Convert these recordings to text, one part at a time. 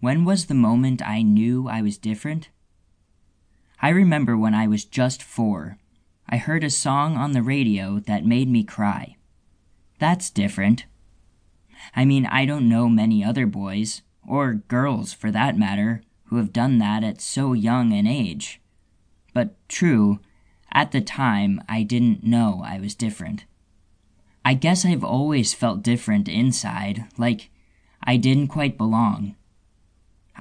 When was the moment I knew I was different? I remember when I was just four. I heard a song on the radio that made me cry. That's different. I mean, I don't know many other boys, or girls for that matter, who have done that at so young an age. But true, at the time, I didn't know I was different. I guess I've always felt different inside, like I didn't quite belong.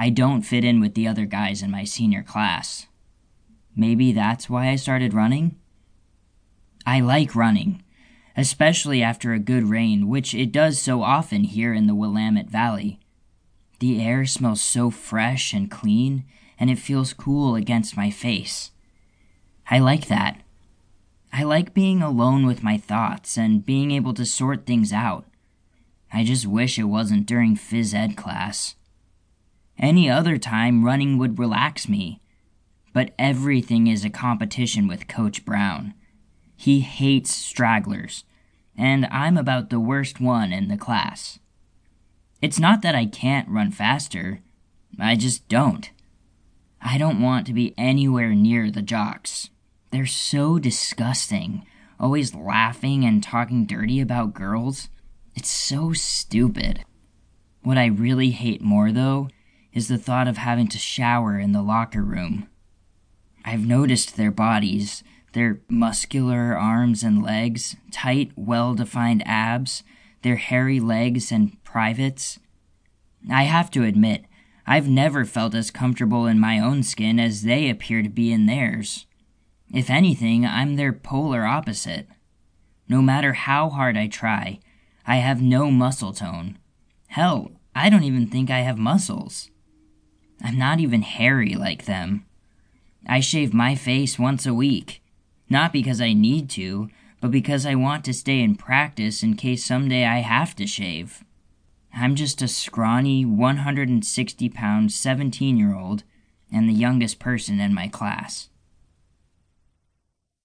I don't fit in with the other guys in my senior class. Maybe that's why I started running? I like running, especially after a good rain, which it does so often here in the Willamette Valley. The air smells so fresh and clean, and it feels cool against my face. I like that. I like being alone with my thoughts and being able to sort things out. I just wish it wasn't during phys ed class. Any other time, running would relax me. But everything is a competition with Coach Brown. He hates stragglers, and I'm about the worst one in the class. It's not that I can't run faster, I just don't. I don't want to be anywhere near the jocks. They're so disgusting, always laughing and talking dirty about girls. It's so stupid. What I really hate more, though, is the thought of having to shower in the locker room. I've noticed their bodies, their muscular arms and legs, tight, well defined abs, their hairy legs and privates. I have to admit, I've never felt as comfortable in my own skin as they appear to be in theirs. If anything, I'm their polar opposite. No matter how hard I try, I have no muscle tone. Hell, I don't even think I have muscles. I'm not even hairy like them. I shave my face once a week, not because I need to, but because I want to stay in practice in case someday I have to shave. I'm just a scrawny, 160 pound 17 year old and the youngest person in my class.